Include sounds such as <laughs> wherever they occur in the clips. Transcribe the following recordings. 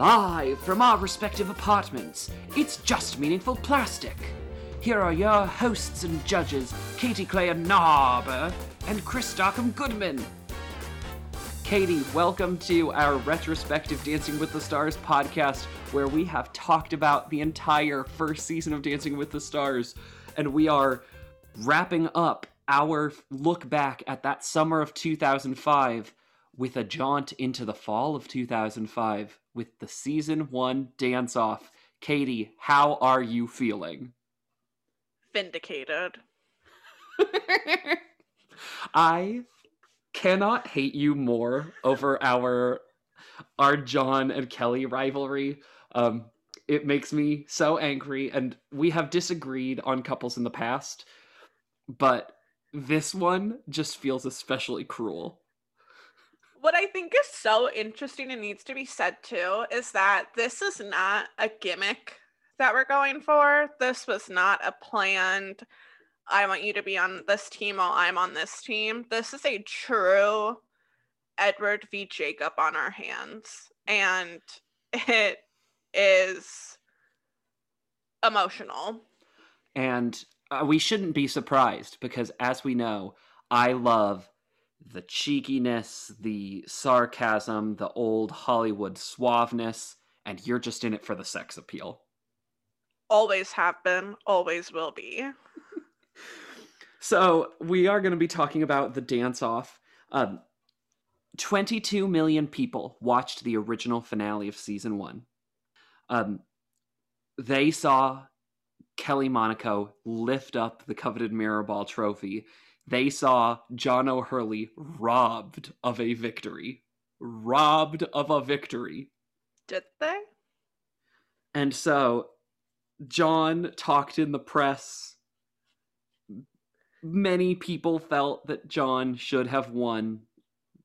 Live from our respective apartments, it's Just Meaningful Plastic. Here are your hosts and judges, Katie Clay and Narber and Chris Stockham Goodman. Katie, welcome to our retrospective Dancing with the Stars podcast, where we have talked about the entire first season of Dancing with the Stars, and we are wrapping up our look back at that summer of 2005 with a jaunt into the fall of 2005 with the season one dance off. Katie, how are you feeling? Vindicated. <laughs> I cannot hate you more over our our John and Kelly rivalry. Um, it makes me so angry, and we have disagreed on couples in the past, but this one just feels especially cruel. What I think is so interesting and needs to be said too is that this is not a gimmick that we're going for. This was not a planned, I want you to be on this team while I'm on this team. This is a true Edward v. Jacob on our hands. And it is emotional. And uh, we shouldn't be surprised because, as we know, I love the cheekiness, the sarcasm, the old Hollywood suaveness, and you're just in it for the sex appeal. Always have been, always will be. <laughs> so, we are going to be talking about the dance off. Um, 22 million people watched the original finale of season one. Um, they saw Kelly Monaco lift up the coveted mirror ball trophy they saw John O'Hurley robbed of a victory. Robbed of a victory. Did they? And so John talked in the press. Many people felt that John should have won.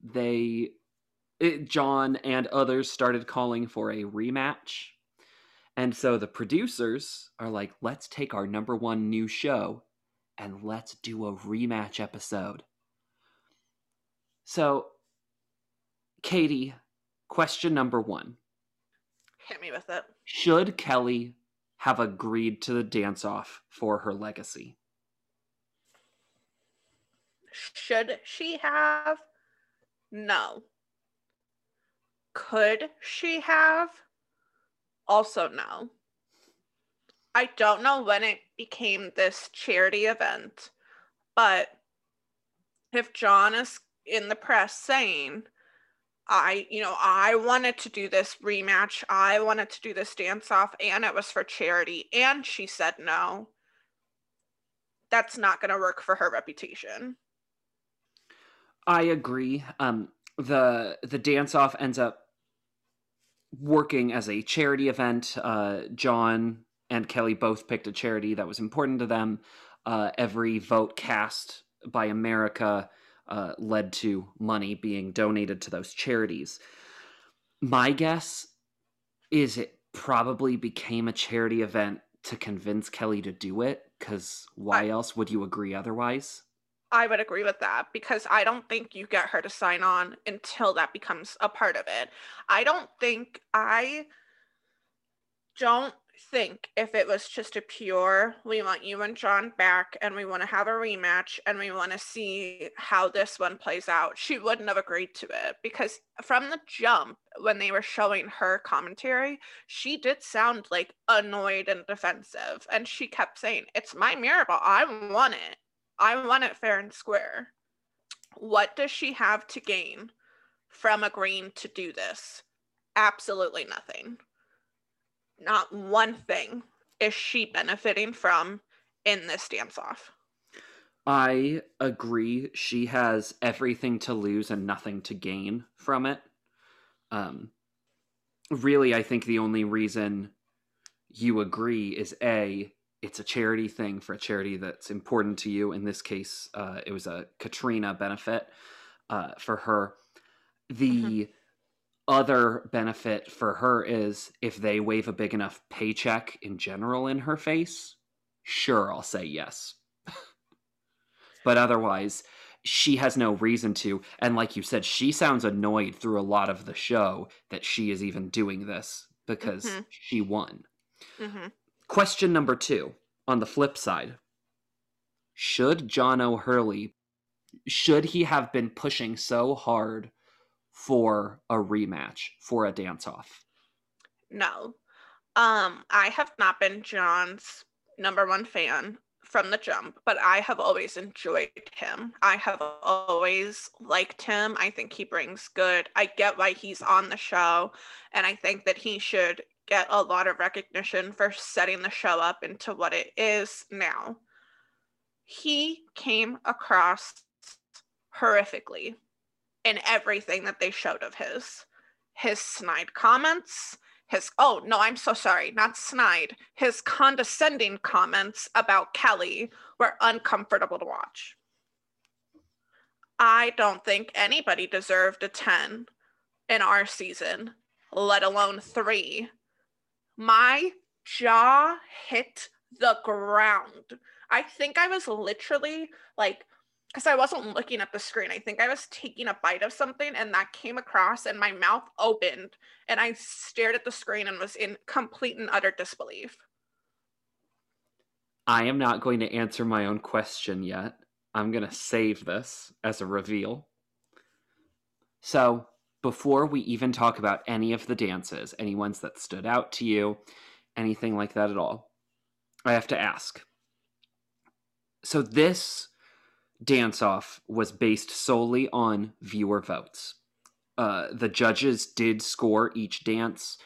They it, John and others started calling for a rematch. And so the producers are like, let's take our number one new show and let's do a rematch episode. So, Katie, question number one. Hit me with it. Should Kelly have agreed to the dance off for her legacy? Should she have? No. Could she have? Also, no. I don't know when it became this charity event, but if John is in the press saying, I, you know, I wanted to do this rematch, I wanted to do this dance off, and it was for charity, and she said no, that's not going to work for her reputation. I agree. Um, the the dance off ends up working as a charity event. Uh, John and Kelly both picked a charity that was important to them. Uh, every vote cast by America uh, led to money being donated to those charities. My guess is it probably became a charity event to convince Kelly to do it, because why I, else would you agree otherwise? I would agree with that because I don't think you get her to sign on until that becomes a part of it. I don't think I don't think if it was just a pure, we want you and John back and we want to have a rematch and we want to see how this one plays out, she wouldn't have agreed to it because from the jump, when they were showing her commentary, she did sound like annoyed and defensive. And she kept saying, It's my miracle. I want it. I want it fair and square. What does she have to gain from agreeing to do this? Absolutely nothing not one thing is she benefiting from in this dance off. I agree. She has everything to lose and nothing to gain from it. Um, really, I think the only reason you agree is A, it's a charity thing for a charity that's important to you. In this case, uh, it was a Katrina benefit uh, for her. The. Mm-hmm other benefit for her is if they wave a big enough paycheck in general in her face, sure, I'll say yes. <laughs> but otherwise, she has no reason to. And like you said, she sounds annoyed through a lot of the show that she is even doing this because Mhm. she won. hmm Question number two on the flip side Should John O'Hurley, should he have been pushing so hard for a rematch, for a dance off? No. Um, I have not been John's number one fan from the jump, but I have always enjoyed him. I have always liked him. I think he brings good. I get why he's on the show, and I think that he should get a lot of recognition for setting the show up into what it is now. He came across horrifically in everything that they showed of his. His snide comments, his oh no i'm so sorry not snide his condescending comments about kelly were uncomfortable to watch i don't think anybody deserved a 10 in our season let alone three my jaw hit the ground i think i was literally like because I wasn't looking at the screen. I think I was taking a bite of something and that came across and my mouth opened and I stared at the screen and was in complete and utter disbelief. I am not going to answer my own question yet. I'm going to save this as a reveal. So, before we even talk about any of the dances, any ones that stood out to you, anything like that at all, I have to ask. So, this dance off was based solely on viewer votes. Uh, the judges did score each dance,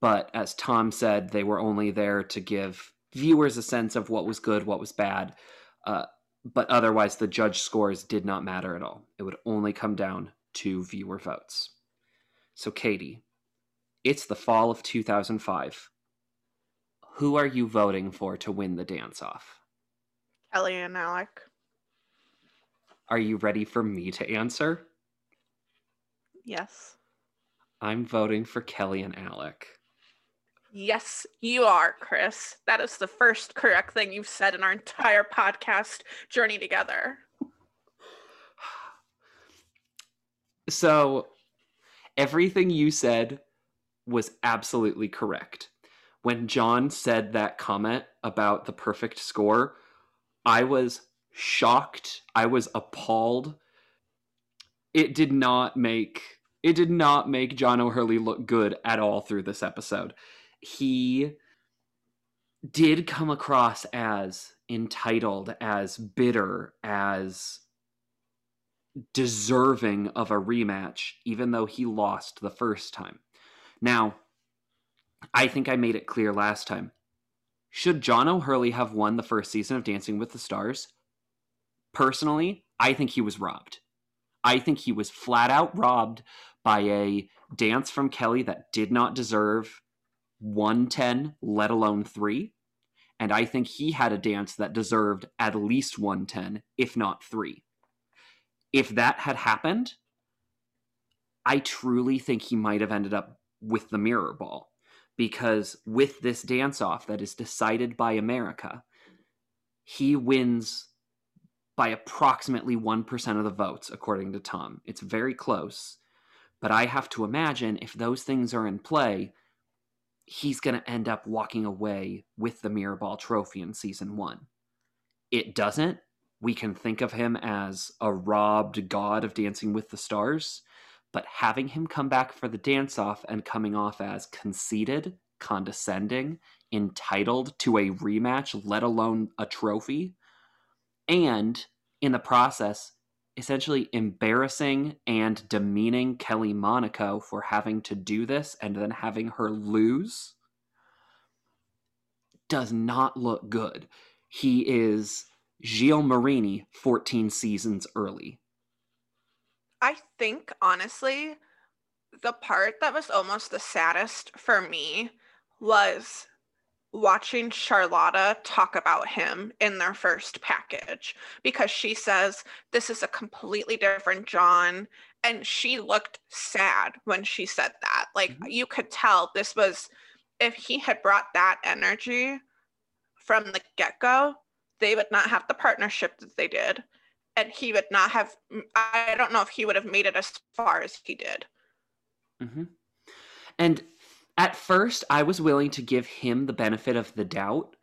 but as Tom said, they were only there to give viewers a sense of what was good, what was bad. Uh, but otherwise, the judge scores did not matter at all. It would only come down to viewer votes. So, Katie, it's the fall of 2005. Who are you voting for to win the dance off? Kelly and Alec. Are you ready for me to answer? Yes. I'm voting for Kelly and Alec. Yes, you are, Chris. That is the first correct thing you've said in our entire podcast journey together. <sighs> So, everything you said was absolutely correct. When John said that comment about the perfect score, I was shocked. I was appalled. It did not make it did not make John O'Hurley look good at all through this episode. He did come across as entitled, as bitter, as deserving of a rematch, even though he lost the first time. Now, I think I made it clear last time. Should John O'Hurley have won the first season of Dancing with the Stars? Personally, I think he was robbed. I think he was flat out robbed by a dance from Kelly that did not deserve 110, let alone three. And I think he had a dance that deserved at least 110, if not three. If that had happened, I truly think he might have ended up with the mirror ball. Because with this dance off that is decided by America, he wins by approximately 1% of the votes, according to Tom. It's very close. But I have to imagine if those things are in play, he's going to end up walking away with the Mirror Ball trophy in season one. It doesn't. We can think of him as a robbed god of Dancing with the Stars, but having him come back for the dance off and coming off as conceited, condescending, entitled to a rematch, let alone a trophy, and in the process, essentially embarrassing and demeaning Kelly Monaco for having to do this and then having her lose does not look good. He is Gilles Marini 14 seasons early. I think, honestly, the part that was almost the saddest for me was watching Charlotta talk about him in their first package because she says this is a completely different John and she looked sad when she said that like mm-hmm. you could tell this was if he had brought that energy from the get-go they would not have the partnership that they did and he would not have I don't know if he would have made it as far as he did mm-hmm. and At first, I was willing to give him the benefit of the doubt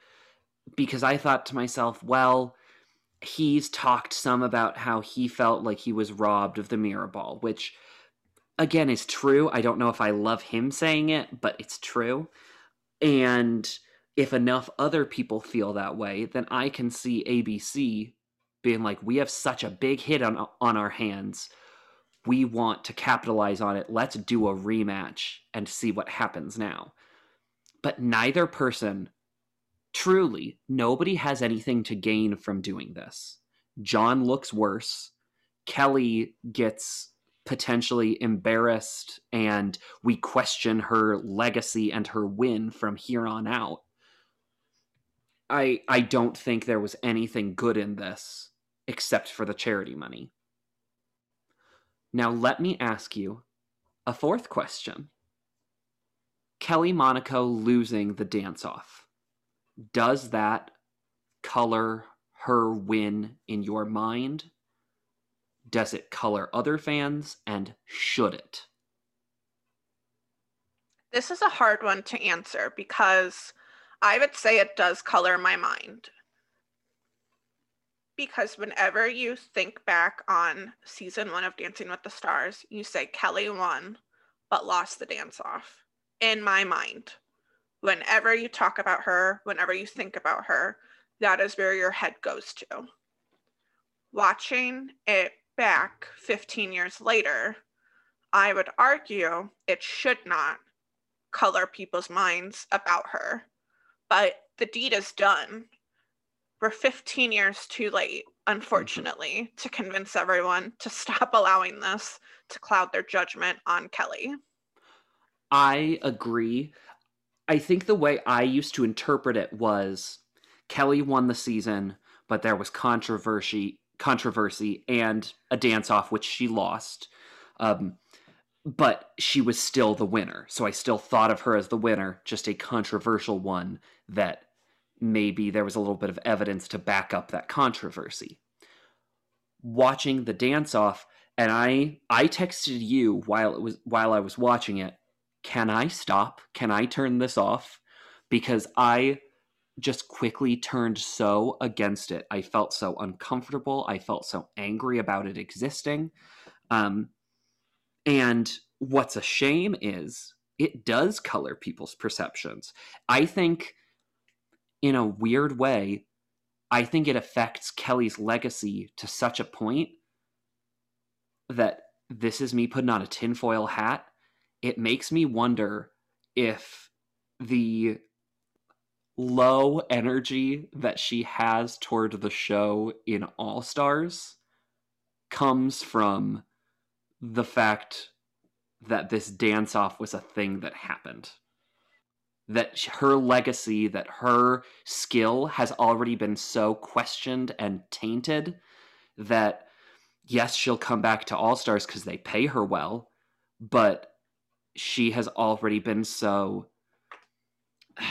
because I thought to myself, well, he's talked some about how he felt like he was robbed of the mirror ball, which again is true. I don't know if I love him saying it, but it's true. And if enough other people feel that way, then I can see ABC being like, we have such a big hit on on our hands. We want to capitalize on it. Let's do a rematch and see what happens now. But neither person, truly, nobody has anything to gain from doing this. John looks worse. Kelly gets potentially embarrassed and we question her legacy and her win from here on out. I I don't think there was anything good in this except for the charity money. Now let me ask you a fourth question. Kelly Monaco losing the dance off. Does that color her win in your mind? Does it color other fans and should it? This is a hard one to answer because I would say it does color my mind. Because whenever you think back on season one of Dancing with the Stars, you say Kelly won, but lost the dance off. In my mind, whenever you talk about her, whenever you think about her, that is where your head goes to. Watching it back 15 years later, I would argue it should not color people's minds about her but the deed is done. We're 15 years too late, unfortunately, mm-hmm. to convince everyone to stop <laughs> allowing this to cloud their judgment on Kelly. I agree. I think the way I used to interpret it was Kelly won the season, but there was controversy controversy and a dance off which she lost. Um, but she was still the winner. So I still thought of her as the winner, just a controversial one that maybe there was a little bit of evidence to back up that controversy. Watching the dance off, and I I texted you while it was while I was watching it, can I stop? Can I turn this off? Because I just quickly turned so against it. I felt so uncomfortable. I felt so angry about it existing. Um, and what's a shame is it does color people's perceptions. I think, in a weird way, I think it affects Kelly's legacy to such a point that this is me putting on a tinfoil hat. It makes me wonder if the low energy that she has toward the show in All Stars comes from the fact that this dance off was a thing that happened. That her legacy, that her skill has already been so questioned and tainted that, yes, she'll come back to All Stars because they pay her well, but she has already been so <sighs>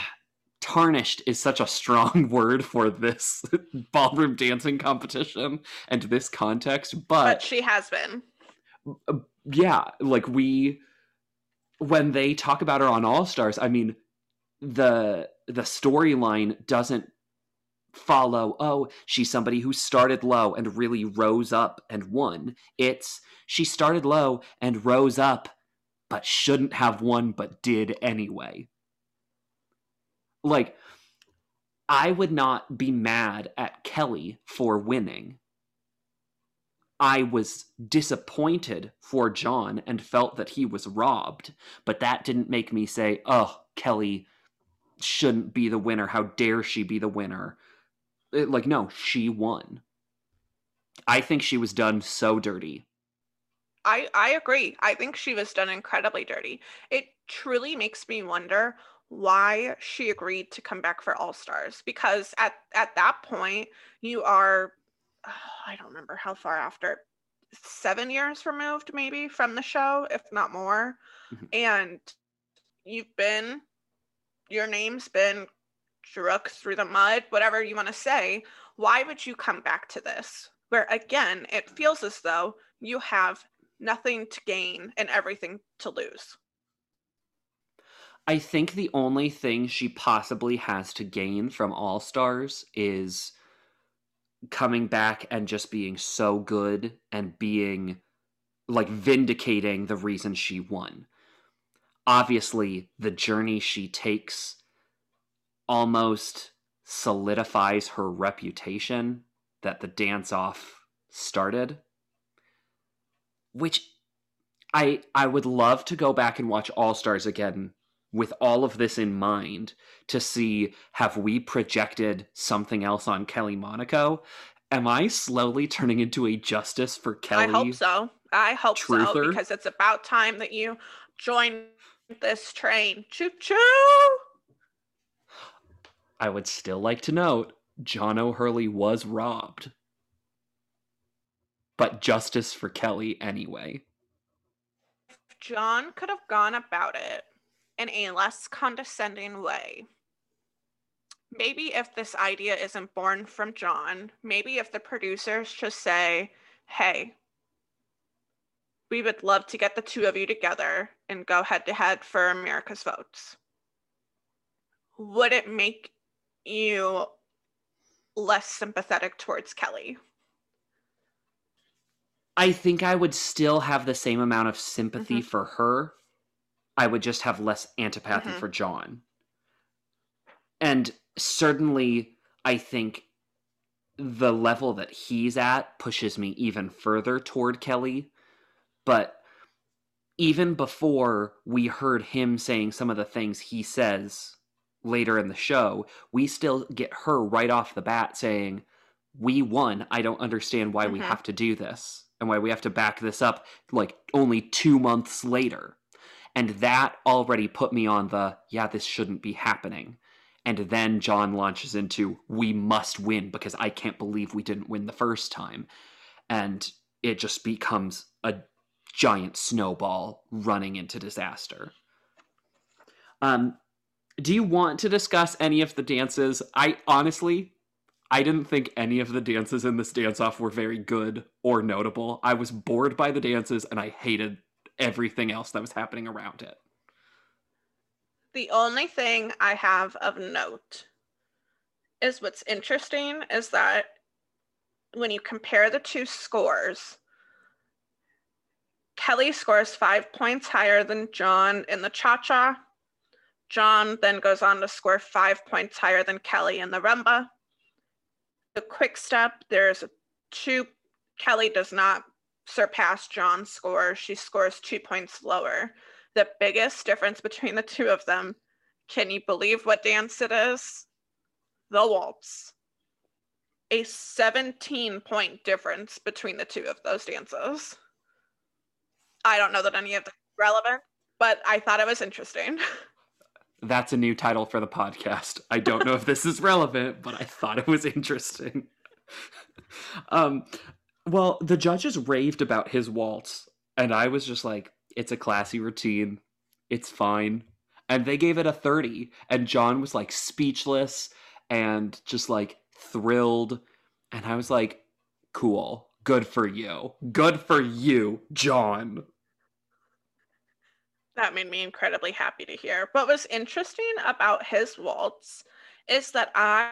tarnished is such a strong <laughs> word for this <laughs> ballroom dancing competition and this context but, but she has been. Yeah, like we when they talk about her on All Stars, I mean the the storyline doesn't follow oh she's somebody who started low and really rose up and won. It's she started low and rose up but shouldn't have won but did anyway. Like i would not be mad at kelly for winning. I was disappointed for John and felt that he was robbed, but that didn't make me say, oh, Kelly shouldn't be the winner. How dare she be the winner? It, like, no, she won. I think she was done so dirty. I, I agree. I think she was done incredibly dirty. It truly makes me wonder why she agreed to come back for All Stars because at at that point you are <sighs> I don't remember how far after, seven years removed maybe from the show, if not more. Mm-hmm. And you've been, your name's been struck through the mud, whatever you want to say. Why would you come back to this? Where again, it feels as though you have nothing to gain and everything to lose. I think the only thing she possibly has to gain from All Stars is coming back and just being so good and being like vindicating the reason she won. Obviously, the journey she takes almost solidifies her reputation that the dance off started which I I would love to go back and watch All Stars again with all of this in mind to see have we projected something else on Kelly Monaco? Am I slowly turning into a justice for Kelly? I hope so. I hope Truther? so because it's about time that you join this train. Choo choo. I would still like to note John O'Hurley was robbed. But justice for Kelly anyway. John could have gone about it in a less condescending way. Maybe if this idea isn't born from John, maybe if the producers just say, hey, we would love to get the two of you together and go head to head for America's votes. Would it make you less sympathetic towards Kelly? I think I would still have the same amount of sympathy Mhm. for her. I would just have less antipathy Mhm. for John. And certainly, I think the level that he's at pushes me even further toward Kelly. But even before we heard him saying some of the things he says later in the show, we still get her right off the bat saying, We won. I don't understand why we Mhm. have to do this and why we have to back this up like only two months later. And that already put me on the, yeah, this shouldn't be happening. And then John launches into, we must win because I can't believe we didn't win the first time. And it just becomes a giant snowball running into disaster. Um, do you want to discuss any of the dances? I honestly, I didn't think any of the dances in this dance off were very good or notable. I was bored by the dances and I hated everything else that was happening around it. The only thing I have of note is what's interesting is that when you compare the two scores, Kelly scores five points higher than John in the cha cha. John then goes on to score five points higher than Kelly in the rumba. The quick step, there's two, Kelly does not surpass John's score. She scores two points lower the biggest difference between the two of them. Can you believe what dance it is? The waltz. A 17 point difference between the two of those dances. I don't know that any of them is relevant, but I thought it was interesting. <laughs> That's a new title for the podcast. I don't know if this is relevant, but I thought it was interesting. <laughs> um, well, the judges raved about his waltz, and I was just like, it's a classy routine. It's fine. And they gave it a 30, and John was like speechless and just like thrilled. And I was like, cool. Good for you. Good for you, John. That made me incredibly happy to hear. What was interesting about his waltz is that I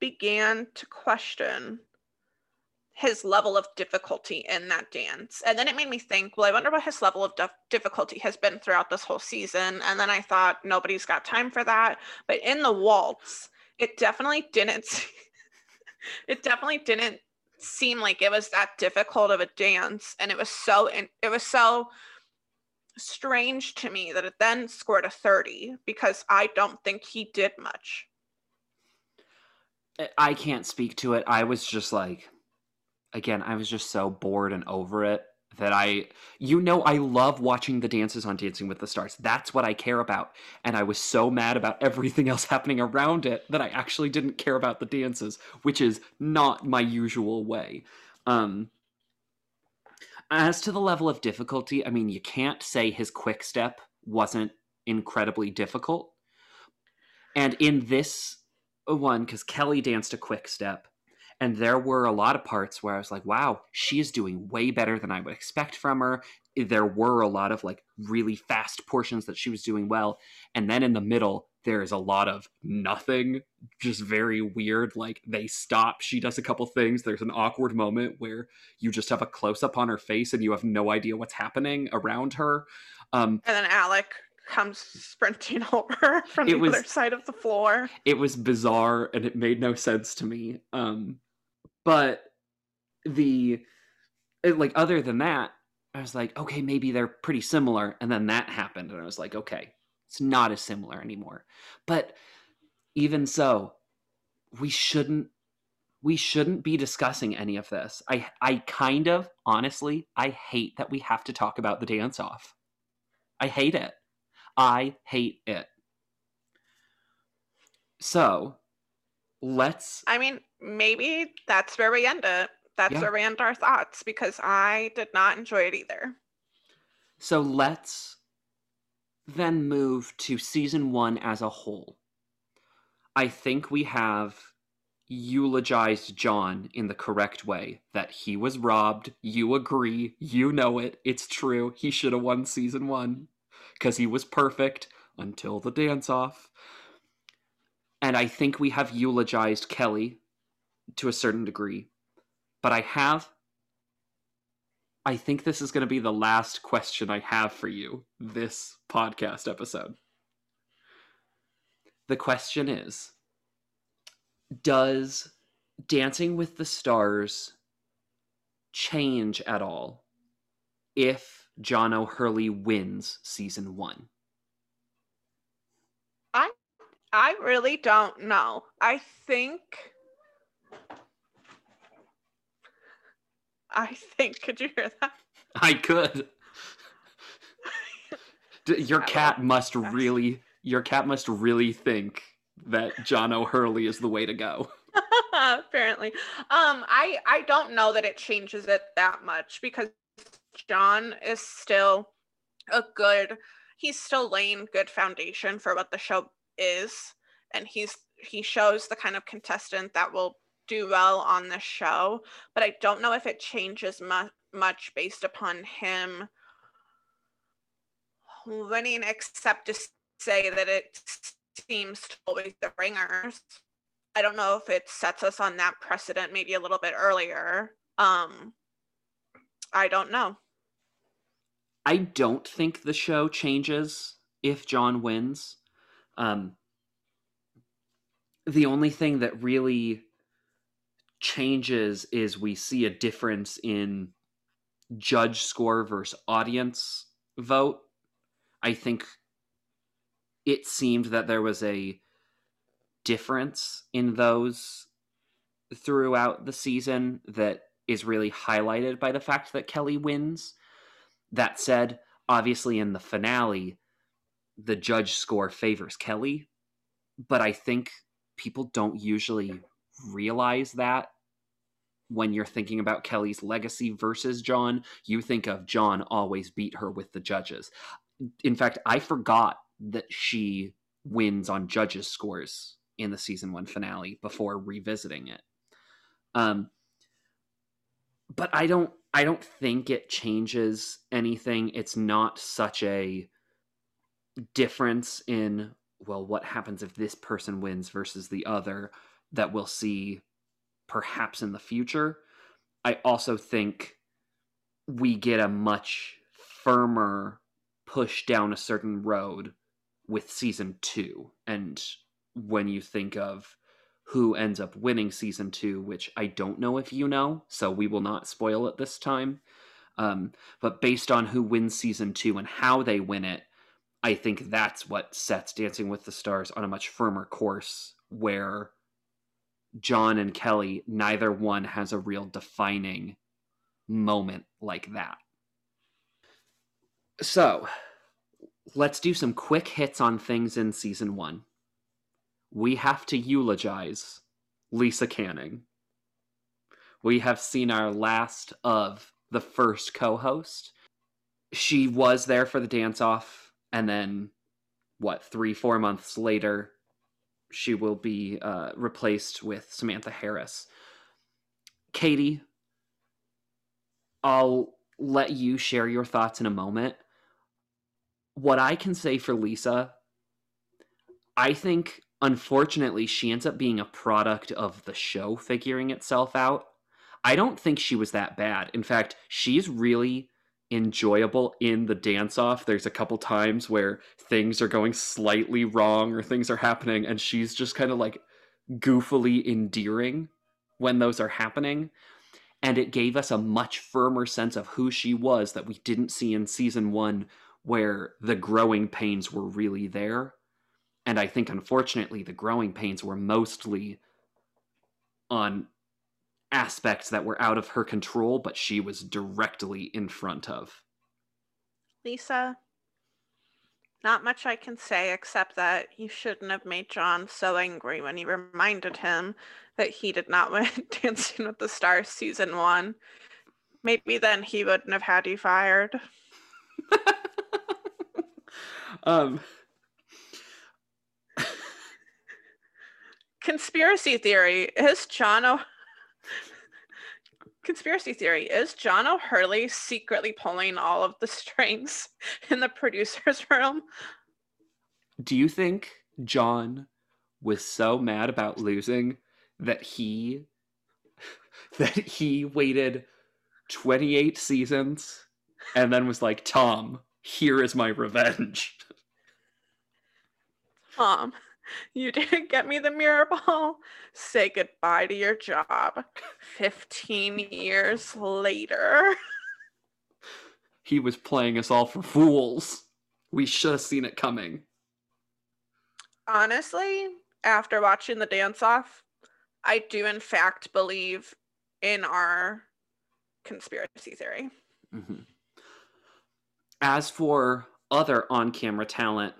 began to question his level of difficulty in that dance. And then it made me think, well, I wonder what his level of dif- difficulty has been throughout this whole season. And then I thought, nobody's got time for that. But in the waltz, it definitely didn't. <laughs> it definitely didn't seem like it was that difficult of a dance, and it was so. In- it was so strange to me that it then scored a 30 because I don't think he did much. I can't speak to it. I was just like, again, I was just so bored and over it that I, you know, I love watching the dances on Dancing with the Stars. That's what I care about. And I was so mad about everything <laughs> else happening around it that I actually didn't care about the dances, which is not my usual way. Um, as to the level of difficulty, I mean, you can't say his quick step wasn't incredibly difficult. And in this one, because Kelly danced a quick step, and there were a lot of parts where I was like, wow, she is doing way better than I would expect from her. there were a lot of like really fast portions that she was doing well and then in the middle there is a lot of nothing just very weird like they stop she does a couple things there's an awkward moment where you just have a close up on her face and you have no idea what's happening around her um And then Alec comes sprinting <laughs> over from the was- other side of the floor. it was bizarre and it made no sense to me um but the it, like other than that i was like okay maybe they're pretty similar and then that happened and i was like okay it's not as similar anymore but even so we shouldn't we shouldn't be discussing any of this i i kind of honestly i hate that we have to talk about the dance off i hate it i hate it so let's I mean, maybe that's where we end it. That's Yeah. where we end our thoughts because I did not enjoy it either. so let's then move to season 1 as a whole. I think we have eulogized John in the correct way that he was robbed. You agree, you know it. It's true. He should have won season 1 cuz he was perfect until the dance off. And I think we have eulogized Kelly to a certain degree. But I have I think this is going to be the last question I have for you this podcast episode. The question is Does Dancing with the Stars change at all if John O'Hurley wins season one? I I really don't know. I think. I think. Could you hear that? I could. Your cat must really. Your cat must really think that John O'Hurley is the way to go. <laughs> Apparently. Um, I I don't know that it changes it that much because John is still a good he's still laying good foundation for what the show is and he's he shows the kind of contestant that will do well on the show but i don't know if it changes mu- much based upon him winning except to say that it seems to always the ringers. I don't know if it sets us on that precedent maybe a little bit earlier. Um i don't know. I don't think the show changes if John wins. Um, the only thing that really changes is we see a difference in judge score versus audience vote. I think it seemed that there was a difference in those throughout the season that is really highlighted by the fact that Kelly wins. That said, obviously in the finale, the judge score favors Kelly, but I think people don't usually realize that when you're thinking about Kelly's legacy versus John. You think of John always beat her with the judges. In fact, I forgot that she wins on judges' scores in the season one finale before revisiting it. Um, but I don't I don't think it changes anything. It's not such a difference in well what happens if this person wins versus the other that we'll see perhaps in the future. I also think we get a much firmer push down a certain road with season 2 and when you think of who ends up winning season two, which I don't know if you know, so we will not spoil it this time. Um, but based on who wins season two and how they win it, I think that's what sets Dancing with the Stars on a much firmer course where John and Kelly, neither one has a real defining moment like that. So, let's do some quick hits on things in season one we have to eulogize Lisa Canning. We have seen our last of the first co host. She was there for the dance off, and then, what, three, four months later, she will be uh, replaced with Samantha Harris. Katie, I'll let you share your thoughts in a moment. What I can say for Lisa, I think unfortunately she ends up being a product of the show figuring itself out. I don't think she was that bad. In fact, she's really enjoyable in the dance off. There's a couple times where things are going slightly wrong or things are happening, and she's just kind of like goofily endearing when those are happening. And it gave us a much firmer sense of who she was that we didn't see in season one, where the growing pains were really there. And I think, unfortunately, the growing pains were mostly on aspects that were out of her control, but she was directly in front of. Lisa, not much I can say except that you shouldn't have made John so angry when you reminded him that he did not <laughs> win Dancing with the Stars season one. Maybe then he wouldn't have had you fired. <laughs> um conspiracy theory is John o- conspiracy theory is John O'Hurley secretly pulling all of the <laughs> strings in the producer's room? Do you think John was so mad about losing that he <laughs> that he waited 28 seasons and then was like, "Tom, here is my revenge." Tom, you didn't get me the mirror ball. Say goodbye to your job. 15 years later. He was playing us all for fools. We should have seen it coming. Honestly, after watching the dance off, I do in fact believe in our conspiracy theory. Mm-hmm. As for other on camera talent,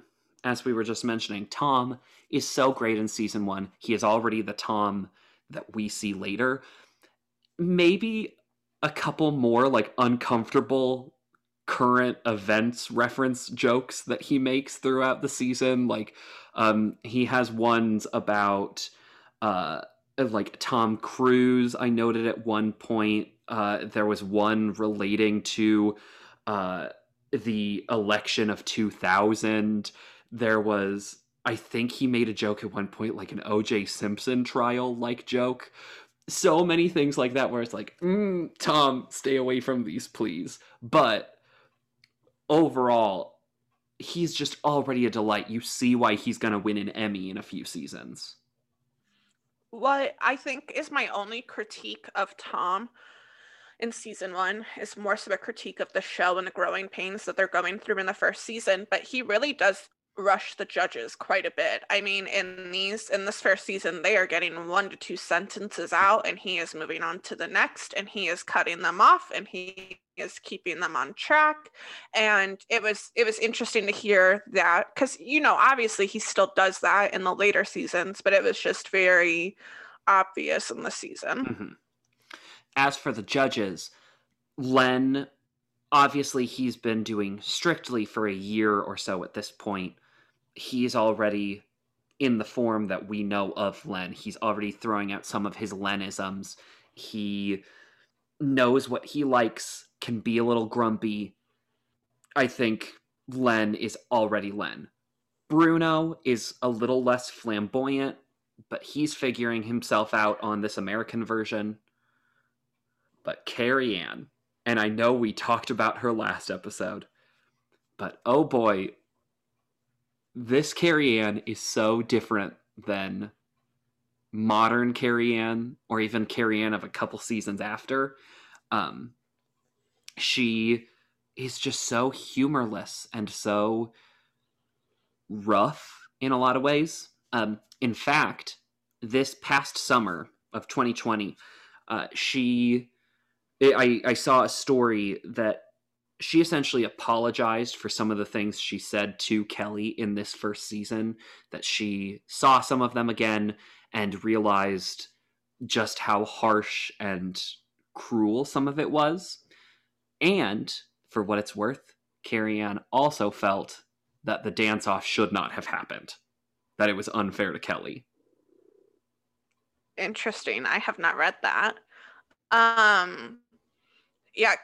as we were just mentioning, Tom is so great in season one. He is already the Tom that we see later. Maybe a couple more like uncomfortable current events reference jokes that he makes throughout the season. Like um, he has ones about uh, like Tom Cruise. I noted at one point uh, there was one relating to uh, the election of 2000. There was I think he made a joke at one point, like an OJ Simpson trial like joke. So many things like that where it's like, mm, Tom, stay away from these, please. But overall, he's just already a delight. You see why he's going to win an Emmy in a few seasons. What I think is my only critique of Tom in season one is more so a critique of the show and the growing pains that they're going through in the first season. But he really does rush the judges quite a bit. I mean, in these in this first season, they are getting one to two sentences out, and he is moving on to the next, and he is cutting them off, and he is keeping them on track. And it was it was interesting to hear that because you know obviously he still does that in the later seasons, but it was just very obvious in the season. Mm-hmm. As for the judges, Len obviously he's been doing strictly for a year or so at this point he's already in the form that we know of Len. He's already throwing out some of his Lenisms. He knows what he likes, can be a little grumpy. I think Len is already Len. Bruno is a little less flamboyant, but he's figuring himself out on this American version. But Carrie Ann, and I know we talked about her last episode, but oh boy, this Carrie Ann is so different than modern Carrie Ann or even Carrie Ann of a couple seasons after. Um, she is just so humorless and so rough in a lot of ways. Um, in fact, this past summer of 2020, uh, she, I, I saw a story that she essentially apologized for some of the things she said to Kelly in this first season, that she saw some of them again and realized just how harsh and cruel some of it was. And for what it's worth, Carrie Ann also felt that the dance off should not have happened, that it was unfair to Kelly. Interesting. I have not read that. Um, yeah,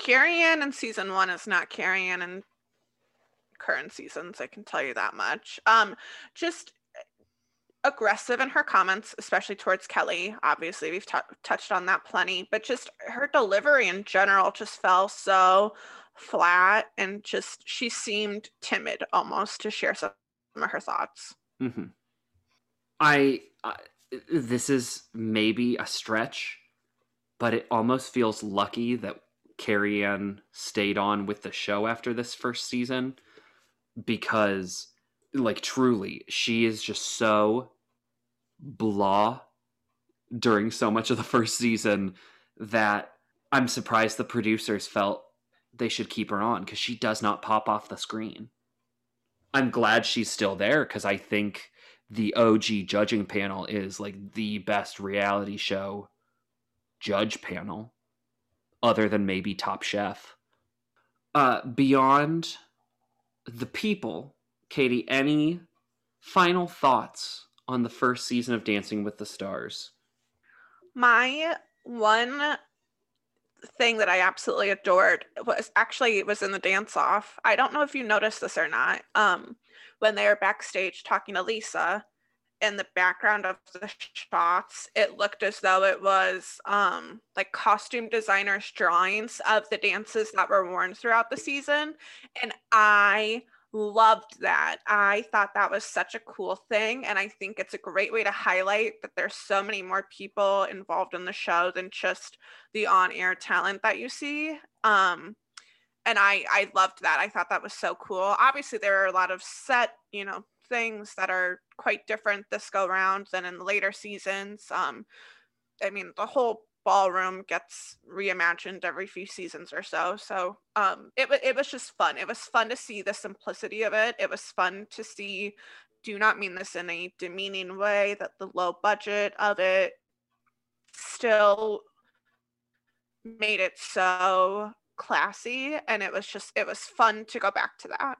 Carrie Ann in season one is not Carrie Ann in current seasons. I can tell you that much. Um, just aggressive in her comments, especially towards Kelly. Obviously, we've t- touched on that plenty, but just her delivery in general just fell so flat and just she seemed timid almost to share some of her thoughts. Mm-hmm. I, I this is maybe a stretch, but it almost feels lucky that Carrie Ann stayed on with the show after this first season because like truly she is just so blah during so much of the first season that I'm surprised the producers felt they should keep her on because she does not pop off the screen. I'm glad she's still there because I think the OG judging panel is like the best reality show judge panel, other than maybe Top Chef. Uh, beyond the people, Katie, any final thoughts on the first season of Dancing with the Stars? My one thing that I absolutely adored was actually it was in the dance off. I don't know if you noticed this or not. Um, when they were backstage talking to Lisa, in the background of the shots, it looked as though it was um, like costume designers' drawings of the dances that were worn throughout the season, and I loved that. I thought that was such a cool thing. And I think it's a great way to highlight that there's so many more people involved in the show than just the on air talent that you see. Um, and I, I loved that. I thought that was so cool. Obviously, there are a lot of set, you know, things that are quite different this go round than in later seasons. Um, I mean, the whole ballroom gets reimagined every few seasons or so. So um, it, it was just fun. It was fun to see the simplicity of it. It was fun to see, do not mean this in a demeaning way, that the low budget of it still made it so classy. And it was just, it was fun to go back to that.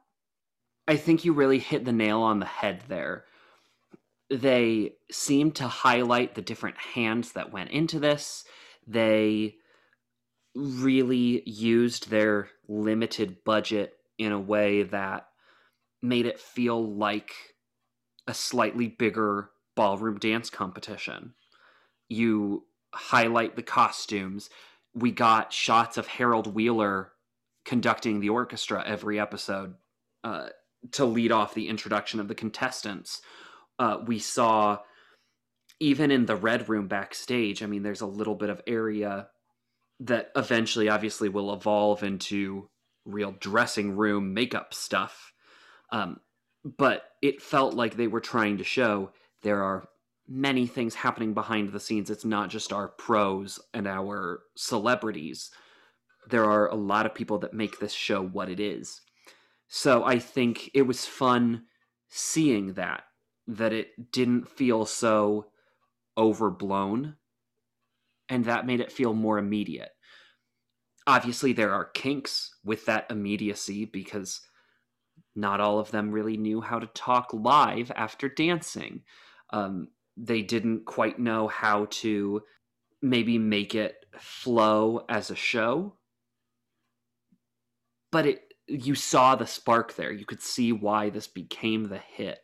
I think you really hit the nail on the head there they seem to highlight the different hands that went into this. They really used their limited budget in a way that made it feel like a slightly bigger ballroom dance competition. You highlight the costumes. We got shots of Harold Wheeler conducting the orchestra every episode uh, to lead off the introduction of the contestants uh, we saw even in the red room backstage i mean there's a little bit of area that eventually obviously will evolve into real dressing room makeup stuff. Um, but it felt like they were trying to show there are many things happening behind the scenes. It's not just our pros and our celebrities. There are a lot of people that make this show what it is so i think it was fun seeing that that it didn't feel so overblown and that made it feel more immediate. Obviously, there are kinks with that immediacy because not all of them really knew how to talk live after dancing. Um, they didn't quite know how to maybe make it flow as a show. But it you saw the spark there. You could see why this became the hit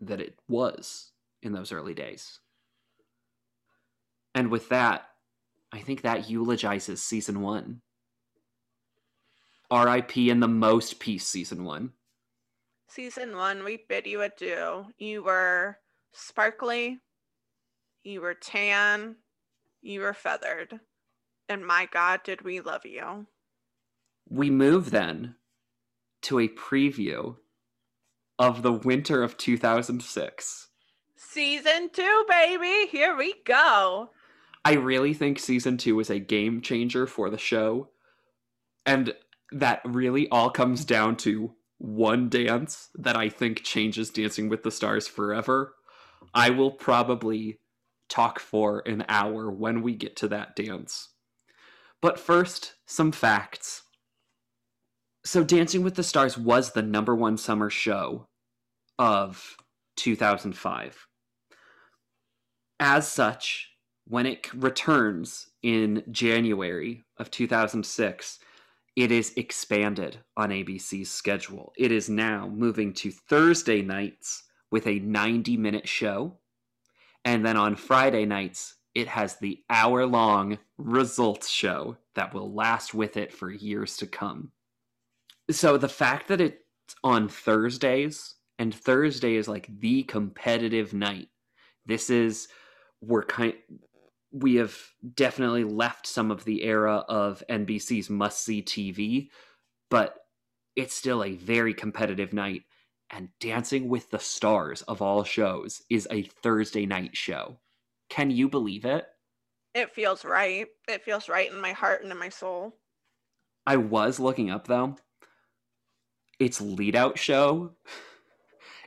that it was in those early days. And with that, I think that eulogizes season one. RIP in the most piece season one. Season one, we bid you adieu. You were sparkly, you were tan, you were feathered. And my God, did we love you. We move then to a preview of the winter of 2006. Season two, baby. Here we go. I really think season two was a game changer for the show. And that really all comes down to one dance that I think changes Dancing with the Stars forever. I will probably talk for an hour when we get to that dance. But first, some facts. So, Dancing with the Stars was the number one summer show of 2005. As such, when it returns in January of 2006, it is expanded on ABC's schedule. It is now moving to Thursday nights with a 90 minute show. And then on Friday nights, it has the hour long results show that will last with it for years to come. So the fact that it's on Thursdays and Thursday is like the competitive night. This is we're kind we have definitely left some of the era of NBC's must see TV, but it's still a very competitive night. And Dancing with the Stars of all shows is a Thursday night show. Can you believe it? It feels right. It feels right in my heart and in my soul. I was looking up though. Its lead out show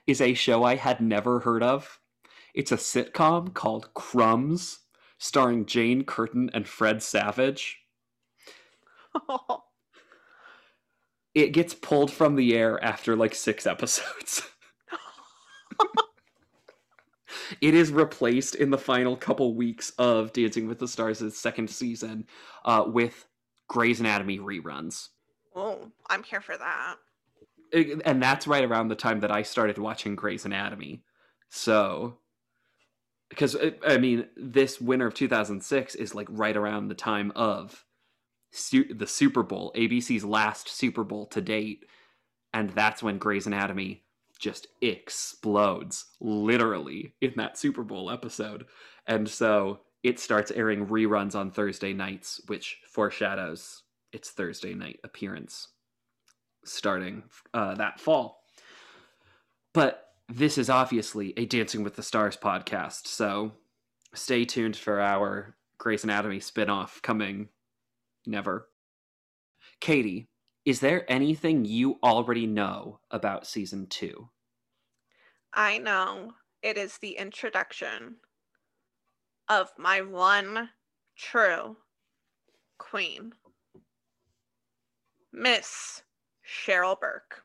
is a show I had never heard of. It's a sitcom called Crumbs starring Jane Curtin and Fred Savage. <laughs> it gets pulled from the air after like six episodes. <laughs> it is replaced in the final couple weeks of Dancing with the Stars' second season uh, with Grey's Anatomy reruns. Oh, I'm here for that. And that's right around the time that I started watching Grey's Anatomy. So because uh, I mean, this winter of 2006 is like right around the time of su- the Super Bowl, ABC's last Super Bowl to date, and that's when Grey's Anatomy just explodes, literally, in that Super Bowl episode. And so it starts airing reruns on Thursday nights, which foreshadows its Thursday night appearance starting uh, that fall. But this is obviously a Dancing with the Stars podcast, so stay tuned for our Grey's Anatomy spinoff coming never. Katie, is there anything you already know about season two? I know it is the introduction of my one true queen, Miss Cheryl Burke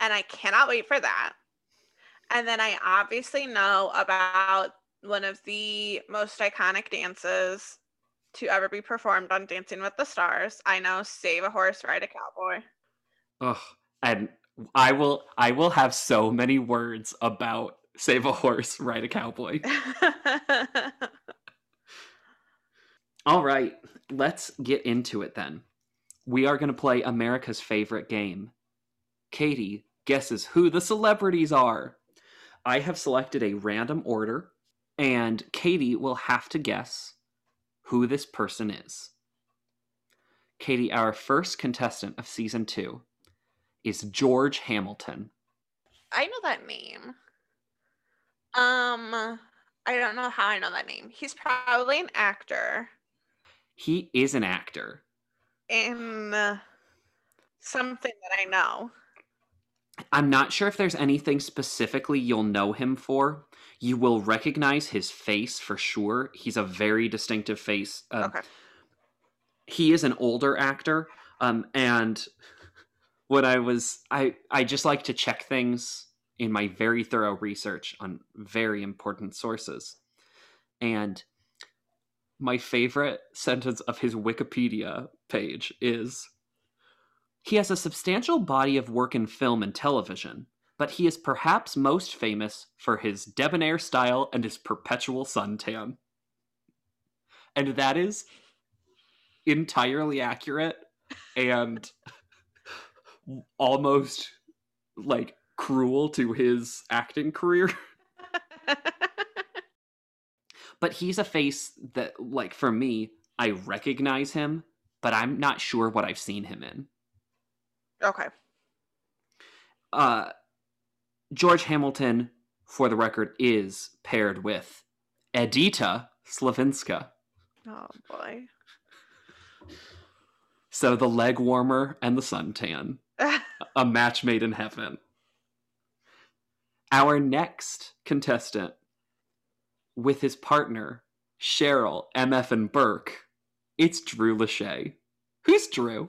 and I cannot wait for that. And then I obviously know about one of the most iconic dances to ever be performed on Dancing with the Stars. I know Save a Horse, Ride a Cowboy. Ugh, and I will I will have so many words about Save a Horse, Ride a Cowboy. <laughs> All right, let's get into it then. We are going to play America's favorite game. Katie, guesses who the celebrities are. I have selected a random order, and Katie will have to guess who this person is. Katie, our first contestant of season two is George Hamilton. I know that name. Um, I don't know how I know that name. He's probably an actor. He is an actor. In something that I know. I'm not sure if there's anything specifically you'll know him for. You will recognize his face for sure. He's a very distinctive face. Uh, okay. He is an older actor, um, and what I was, I I just like to check things in my very thorough research on very important sources, and my favorite sentence of his Wikipedia page is he has a substantial body of work in film and television, but he is perhaps most famous for his debonair style and his perpetual suntan. And that is entirely accurate and almost like cruel to his acting career. <laughs> but he's a face that like for me, I recognize him, but I'm not sure what I've seen him in. Okay. Uh, George Hamilton, for the record, is paired with Edyta Sliwinska. Oh boy. So the leg warmer and the suntan. <laughs> a match made in heaven. Our next contestant with his partner, Cheryl, MF, and Burke, it's Drew Lachey. Who's Drew?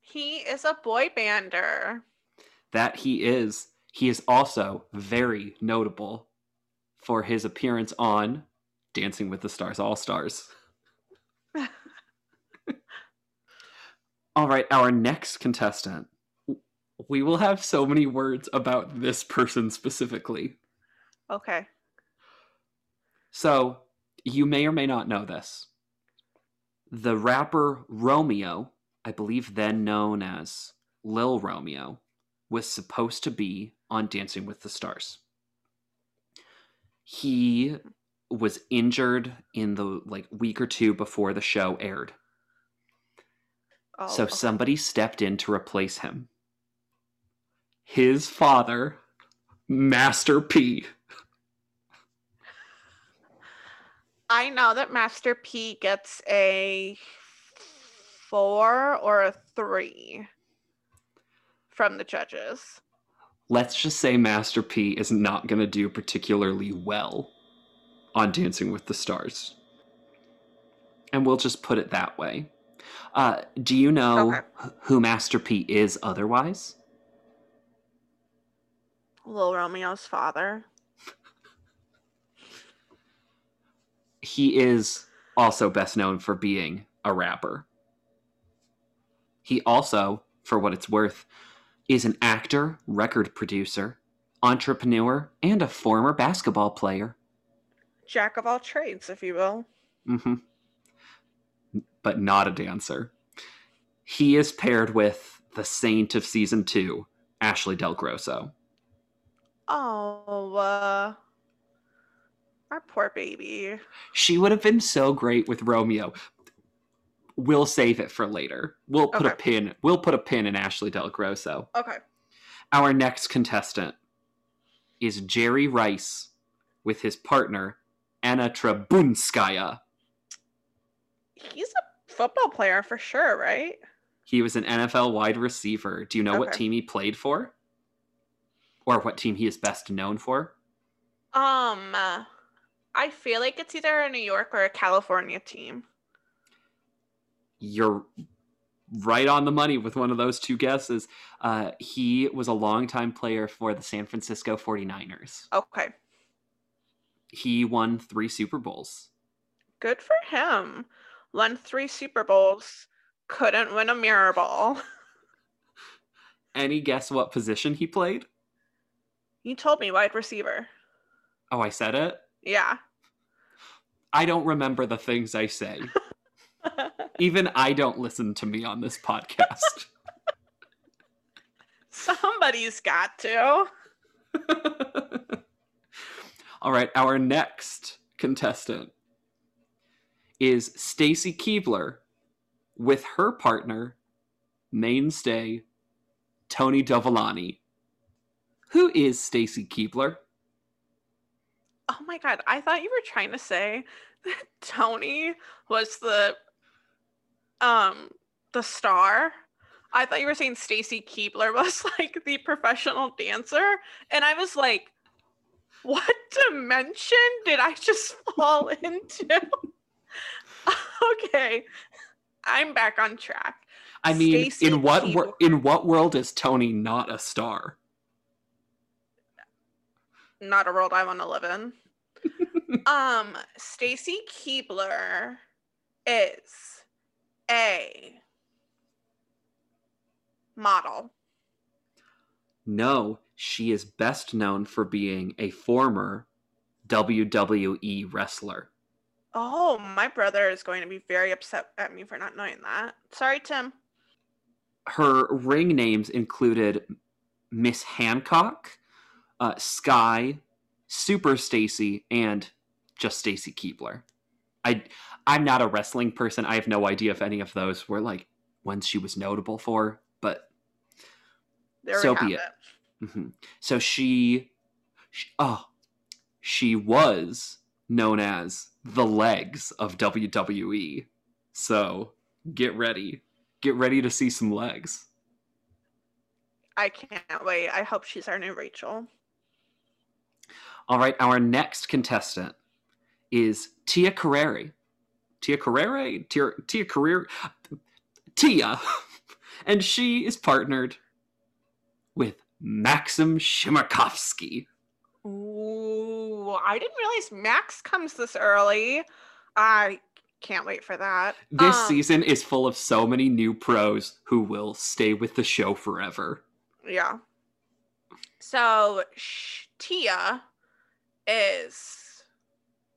He is a boy bander. That he is. He is also very notable for his appearance on Dancing with the Stars All Stars. <laughs> All right, our next contestant. We will have so many words about this person specifically. Okay. So, you may or may not know this. The rapper Romeo, I believe then known as Lil Romeo, was supposed to be on Dancing with the Stars. He was injured in the like week or two before the show aired. Oh, so okay. somebody stepped in to replace him. His father, Master P. I know that Master P gets a four or a three from the judges. Let's just say Master P is not going to do particularly well on Dancing with the Stars. And we'll just put it that way. Uh, do you know Okay. who Master P is otherwise? Lil Romeo's father. He is also best known for being a rapper. He also, for what it's worth, is an actor, record producer, entrepreneur, and a former basketball player. Jack of all trades, if you will. Mm-hmm. But not a dancer. He is paired with the saint of season two, Ashly DelGrosso. Oh, uh, our poor baby. She would have been so great with Romeo. We'll save it for later. We'll put a pin. We'll put a pin in Ashly DelGrosso. Okay. Our next contestant is Jerry Rice with his partner Anna Trebunskaya. He's a football player for sure, right? He was an NFL wide receiver. Do you know what team he played for? Or what team he is best known for? Um, I feel like it's either a New York or a California team. You're right on the money with one of those two guesses. Uh, he was a longtime player for the San Francisco 49ers. Okay. He won three Super Bowls. Good for him. Won three Super Bowls. Couldn't win a mirror ball. <laughs> Any guess what position he played? You told me wide receiver. Oh, I said it? Yeah. I don't remember the things I say. <laughs> Even I don't listen to me on this podcast. <laughs> Somebody's got to. <laughs> All right, our next contestant is Stacy Keibler with her partner, mainstay Tony Dovolani. Who is Stacy Keibler? Oh my god, I thought you were trying to say <laughs> that Tony was the um the star. I thought you were saying Stacy Keibler was <laughs> like the professional dancer and I was like what dimension did I just <laughs> fall into? okay. I'm back on track. I mean, Stacy in what wor- in what world is Tony not a star? Not a world I want to live in. <laughs> um, Stacy Keibler is a model. No, she is best known for being a former WWE wrestler. Oh, my brother is going to be very upset at me for not knowing that. Sorry, Tim. Her ring names included Miss Hancock, uh, Sky, Super Stacy, and just Stacy Keibler. I I'm not a wrestling person. I have no idea if any of those were like ones she was notable for, but There So be it. it. mhm. so she, she oh she was known as the legs of WWE. So get ready. Get ready to see some legs. I can't wait. I hope she's our new Rachel. All right, our next contestant is Tia Carrere. Tia Carrere? Tia, Tia Carrere? Tia. <laughs> And she is partnered with Maksim Chmerkovskiy. Ooh, I didn't realize Max comes this early. I Can't wait for that. This Um, season is full of so many new pros who will stay with the show forever. Yeah. So Sh- Tia is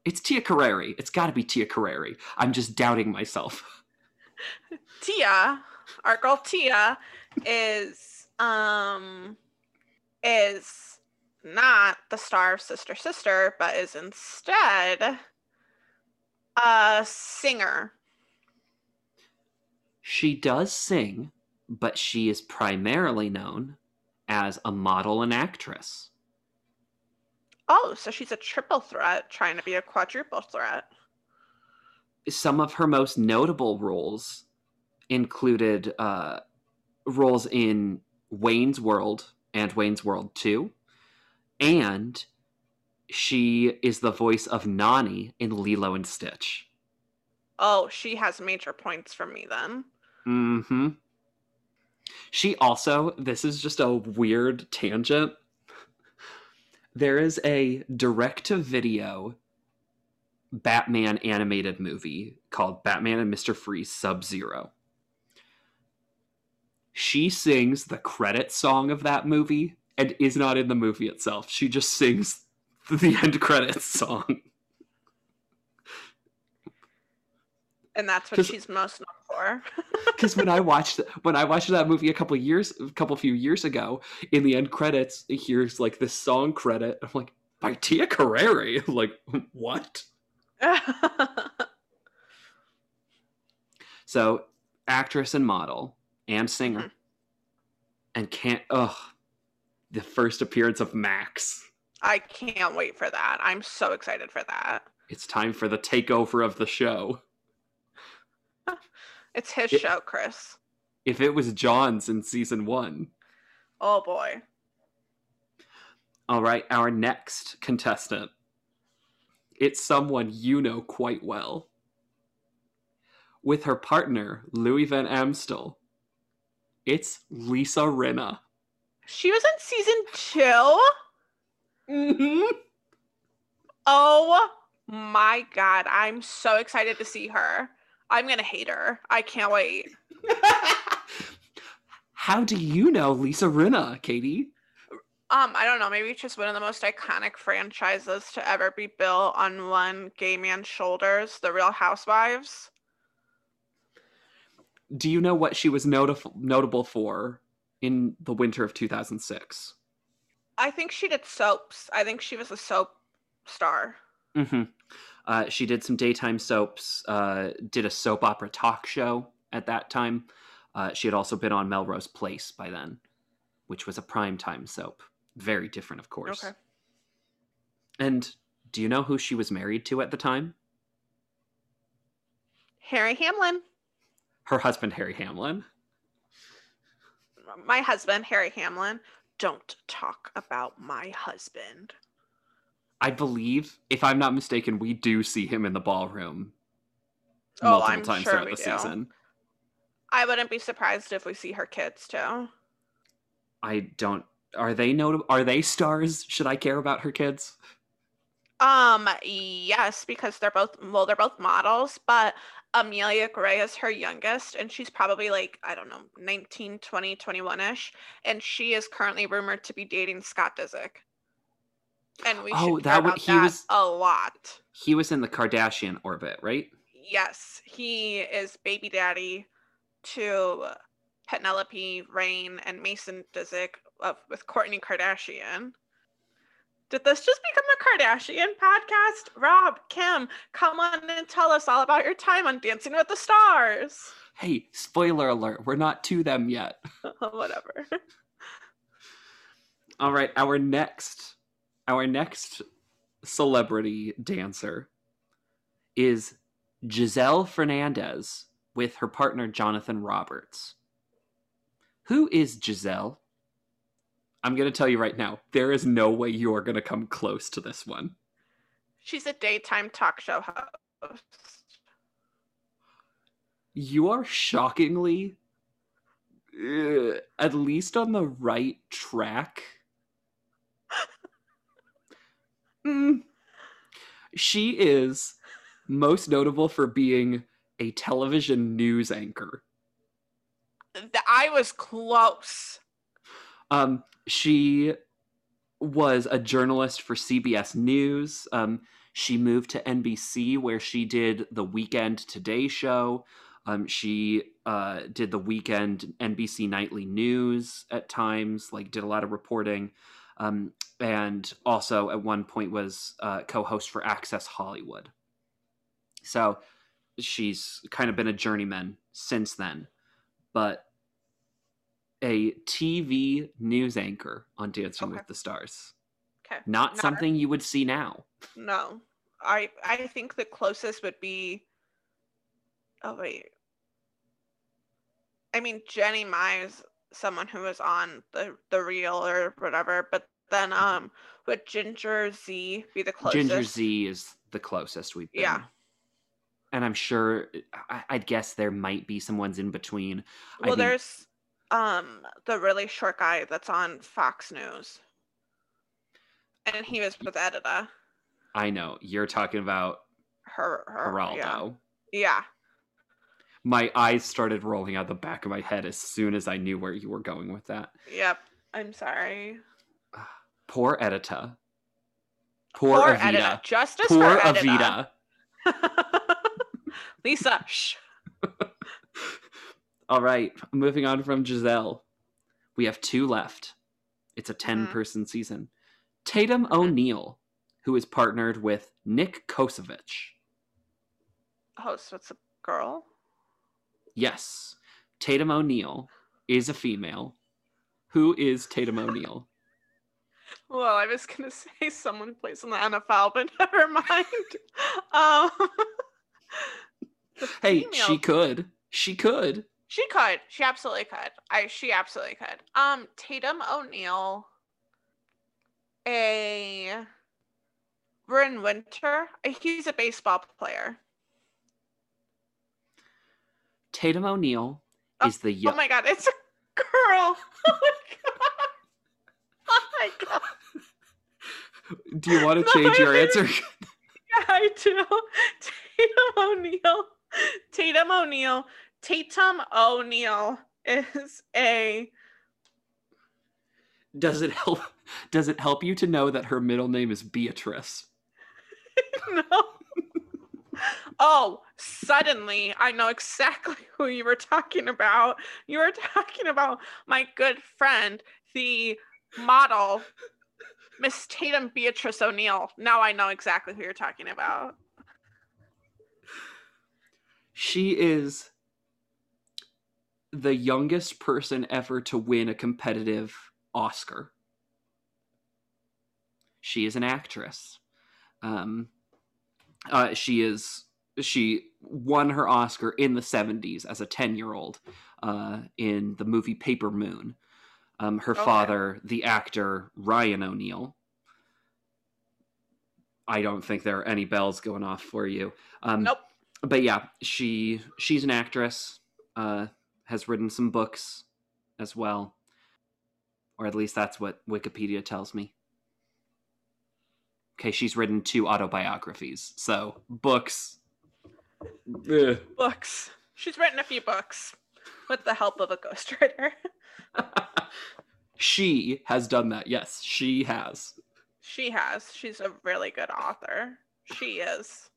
It's Tia Carrere. It's got to be Tia Carrere. I'm just doubting myself. <laughs> Tia, our girl Tia, is um is not the star of Sister Sister, but is instead a singer. She does sing, but she is primarily known as a model and actress. Oh, so she's a triple threat trying to be a quadruple threat. Some of her most notable roles included uh, roles in Wayne's World and Wayne's World 2, and she is the voice of Nani in Lilo and Stitch. Oh, she has major points from me then. Mm hmm She also, this is just a weird tangent. There is a direct to video Batman animated movie called Batman and Mr. Freeze Sub Zero. She sings the credit song of that movie and is not in the movie itself. She just sings the end credits song. And that's what she's most known for. <laughs> because when I watched when I watched that movie a couple years a couple few years ago, in the end credits, here's like this song credit. I'm like, by Tia Carrere. <laughs> like, what? <laughs> So, actress and model and singer, Mhm. and can't. Ugh, the first appearance of Max. I can't wait for that. I'm so excited for that. It's time for the takeover of the show. It's his It- show, Chris. If it was John's in season one. Oh boy. All right, our next contestant. It's someone you know quite well. With her partner, Louis Van Amstel. It's Lisa Rinna. She was in season two. Mm-hmm. Oh my god. I'm so excited to see her. I'm gonna hate her. I can't wait. <laughs> How do you know Lisa Rinna, Katie? Um, I don't know, maybe it's just one of the most iconic franchises to ever be built on one gay man's shoulders, The Real Housewives. Do you know what she was notif- notable for in the winter of 2006? I think she did soaps. I think she was a soap star. Mm-hmm. Uh, she did some daytime soaps, uh, did a soap opera talk show at that time. Uh, she had also been on Melrose Place by then, which was a primetime soap. Very different, of course. Okay. And do you know who she was married to at the time? Harry Hamlin. Her husband, Harry Hamlin. My husband, Harry Hamlin. Don't talk about my husband. I believe, if I'm not mistaken, we do see him in the ballroom Oh, multiple I'm times sure throughout the do. season. I wouldn't be surprised if we see her kids too. I don't. Are they notable? Are they stars? Should I care about her kids? Um, yes, because they're both well, they're both models, but Amelia Gray is her youngest, and she's probably like, I don't know, 19, 20, 21-ish. And she is currently rumored to be dating Scott Disick. And we Oh, should that about he that was- a lot. He was in the Kardashian orbit, right? Yes, he is baby daddy to Penelope Reign and Mason Disick of, with Kourtney Kardashian. Did this just become a Kardashian podcast? Rob, Kim, come on and tell us all about your time on Dancing with the Stars. Hey, spoiler alert, we're not to them yet. <laughs> Whatever. <laughs> All right, our next our next celebrity dancer is Giselle Fernandez with her partner Jonathan Roberts. Who is Giselle? I'm going to tell you right now, there is no way you are going to come close to this one. She's a daytime talk show host. You are shockingly uh, at least on the right track. Mm. She is most notable for being a television news anchor. I was close. Um, she was a journalist for CBS News. Um, she moved to NBC where she did the Weekend Today show. Um, she uh, did the weekend NBC Nightly News at times, like did a lot of reporting, um, and also at one point was uh, co-host for Access Hollywood. So she's kind of been a journeyman since then, but a TV news anchor on Dancing Okay. with the Stars. Okay. Not Not- something you would see now. No. I I think the closest would be Oh wait. I mean Jenny Mize, someone who was on the the real or whatever, but then um would Ginger Zee be the closest? Ginger Zee is the closest we've been. Yeah. And I'm sure, I- I'd guess there might be some ones in between. Well, think- there's um the really short guy that's on Fox News. And he was with Edyta. I know you're talking about Her, her Geraldo. Yeah. yeah. My eyes started rolling out the back of my head as soon as I knew where you were going with that. Yep. I'm sorry. <sighs> Poor Edyta. Poor, Poor Avita. Edyta. Justice Poor for Edyta. Avita. <laughs> <laughs> Lisa, shh. <laughs> All right, moving on from Giselle. We have two left. It's a 10 Mhm. person season. Tatum O'Neal, who is partnered with Nick Kosovich. Host, what's a girl? Yes, Tatum O'Neal is a female. Who is Tatum O'Neal? <laughs> Well, I was gonna <laughs> say someone plays in the NFL, but <laughs> never mind. Um, Hey, female- she could. She could. She could. She absolutely could. I. She absolutely could. Um, Tatum O'Neal. A. Bryn Winter. He's a baseball player. Tatum O'Neal Oh, is the young. Oh my god, it's a girl. Oh my god. Oh my god. Do you want to change I your answer? <laughs> Yeah, I do. Tatum O'Neal. Tatum O'Neal. Tatum O'Neal is a Does it help? Does it help you to know that her middle name is Beatrice? <laughs> no. Oh, suddenly I know exactly <laughs> who you were talking about. You were talking about my good friend, the model, Miss Tatum Beatrice O'Neal. Now I know exactly who you're talking about. She is the youngest person ever to win a competitive Oscar. She is an actress. Um, uh, she is she won her Oscar in the 70s as a 10 year old uh, in the movie Paper Moon. Um, her Okay. father, the actor Ryan O'Neal. I don't think there are any bells going off for you. Um, Nope. but yeah, she she's an actress. Uh, has written some books as well, or at least that's what Wikipedia tells me. Okay, she's written two autobiographies, so books. Ugh. Books. She's written a few books with the help of a ghostwriter. <laughs> she has done that. Yes, she has. She has. She's a really good author. She is.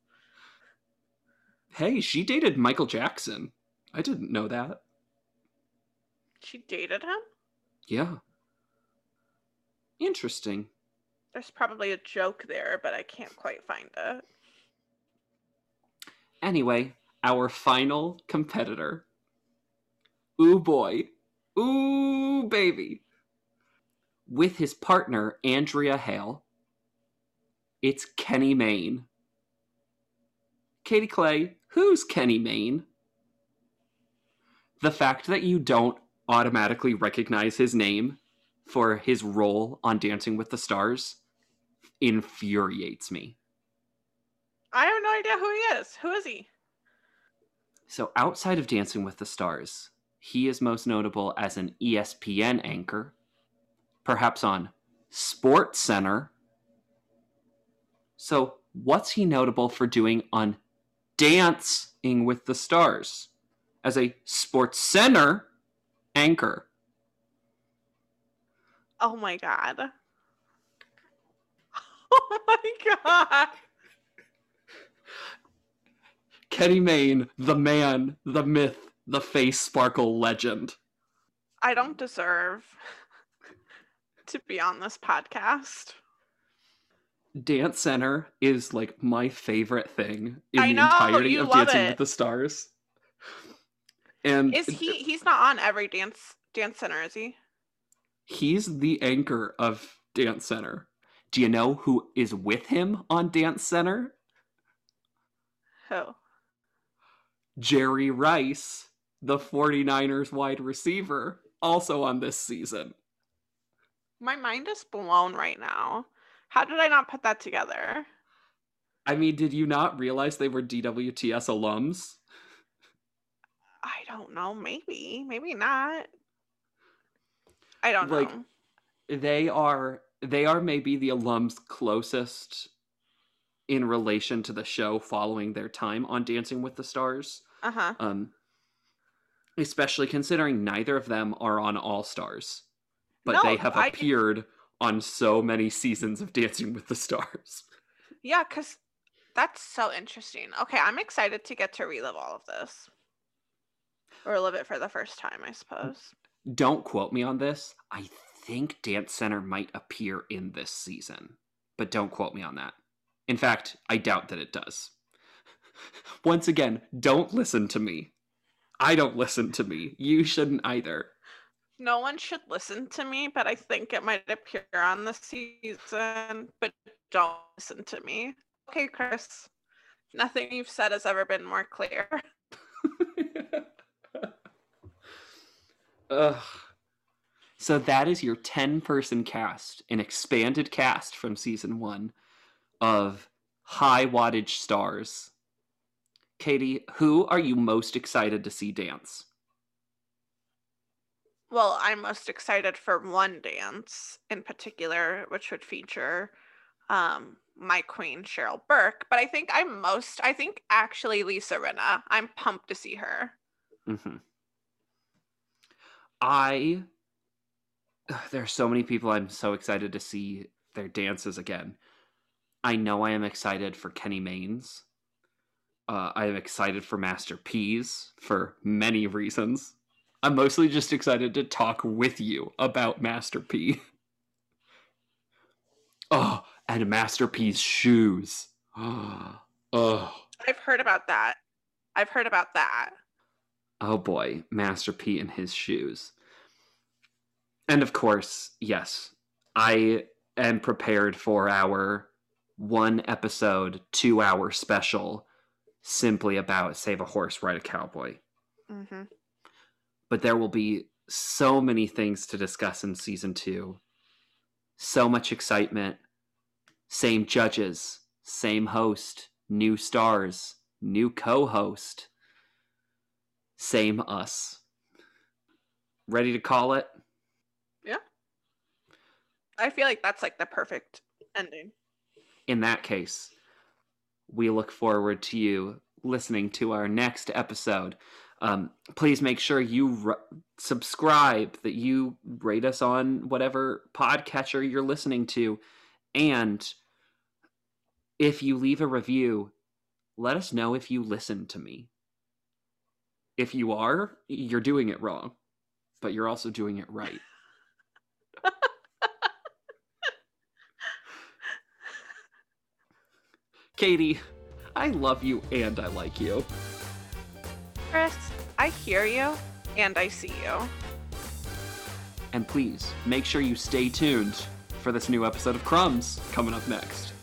Hey, she dated Michael Jackson. I didn't know that. She dated him? Yeah. Interesting. There's probably a joke there, but I can't quite find it. Anyway, our final competitor. Ooh boy. Ooh baby. With his partner, Andrea Hale. It's Kenny Mayne. Katie Clay, who's Kenny Mayne? The fact that you don't automatically recognize his name for his role on Dancing with the Stars infuriates me. I have no idea who he is. Who is he? So, outside of Dancing with the Stars, he is most notable as an ESPN anchor, perhaps on SportsCenter. So, what's he notable for doing on Dancing with the Stars as a SportsCenter anchor. Oh my god. Oh my god. Kenny Mayne, the man, the myth, the face sparkle legend. I don't deserve to be on this podcast. Dance Center is like my favorite thing in I the know, entirety of Dancing it. with the Stars. And Is he he's not on every dance dance center, is he? he's the anchor of Dance Center. Do you know who is with him on Dance Center? Who? Jerry Rice, the 49ers wide receiver, also on this season. My mind is blown right now. How did I not put that together? I mean, did you not realize they were DWTS alums? I don't know. Maybe. Maybe not. I don't Like, know. They are they are maybe the alums closest in relation to the show following their time on Dancing with the Stars. Uh huh. Um especially considering neither of them are on All Stars. But No, they have I- appeared on so many seasons of Dancing with the Stars. Yeah, because that's so interesting. Okay, I'm excited to get to relive all of this. Or live it for the first time, I suppose. Don't quote me on this. I think Dance Center might appear in this season, but don't quote me on that. In fact, I doubt that it does. <laughs> Once again, don't listen to me. I don't listen to me. You shouldn't either. No one should listen to me, but I think it might appear on the season. But don't listen to me. Okay, Chris. Nothing you've said has ever been more clear. <laughs> Ugh. So that is your 10 person cast, an expanded cast from season one of high wattage stars. Katie, who are you most excited to see dance? Well, I'm most excited for one dance in particular, which would feature um, my queen, Cheryl Burke. But I think I'm most, I think actually Lisa Rinna. I'm pumped to see her. hmm I <sighs> there are so many people I'm so excited to see their dances again. I know I am excited for Kenny Mayne's. Uh, I am excited for Master P's for many reasons. I'm mostly just excited to talk with you about Master P. <laughs> oh, and Master P's shoes. <gasps> oh. I've heard about that. I've heard about that. Oh boy, Master P and his shoes. And of course, yes, I am prepared for our one episode, two hour special simply about Save a Horse, Ride a Cowboy. hmm But there will be so many things to discuss in season two. So much excitement. Same judges, same host, new stars, new co host. Same us. Ready to call it? I feel like that's like the perfect ending. In that case, we look forward to you listening to our next episode. Um, please make sure you subscribe, that you rate us on whatever podcatcher you're listening to. And if you leave a review, let us know if you listen to me. If you are, you're doing it wrong, but you're also doing it right. Katie, I love you and I like you. Chris, I hear you and I see you. And please make sure you stay tuned for this new episode of Crumbs coming up next.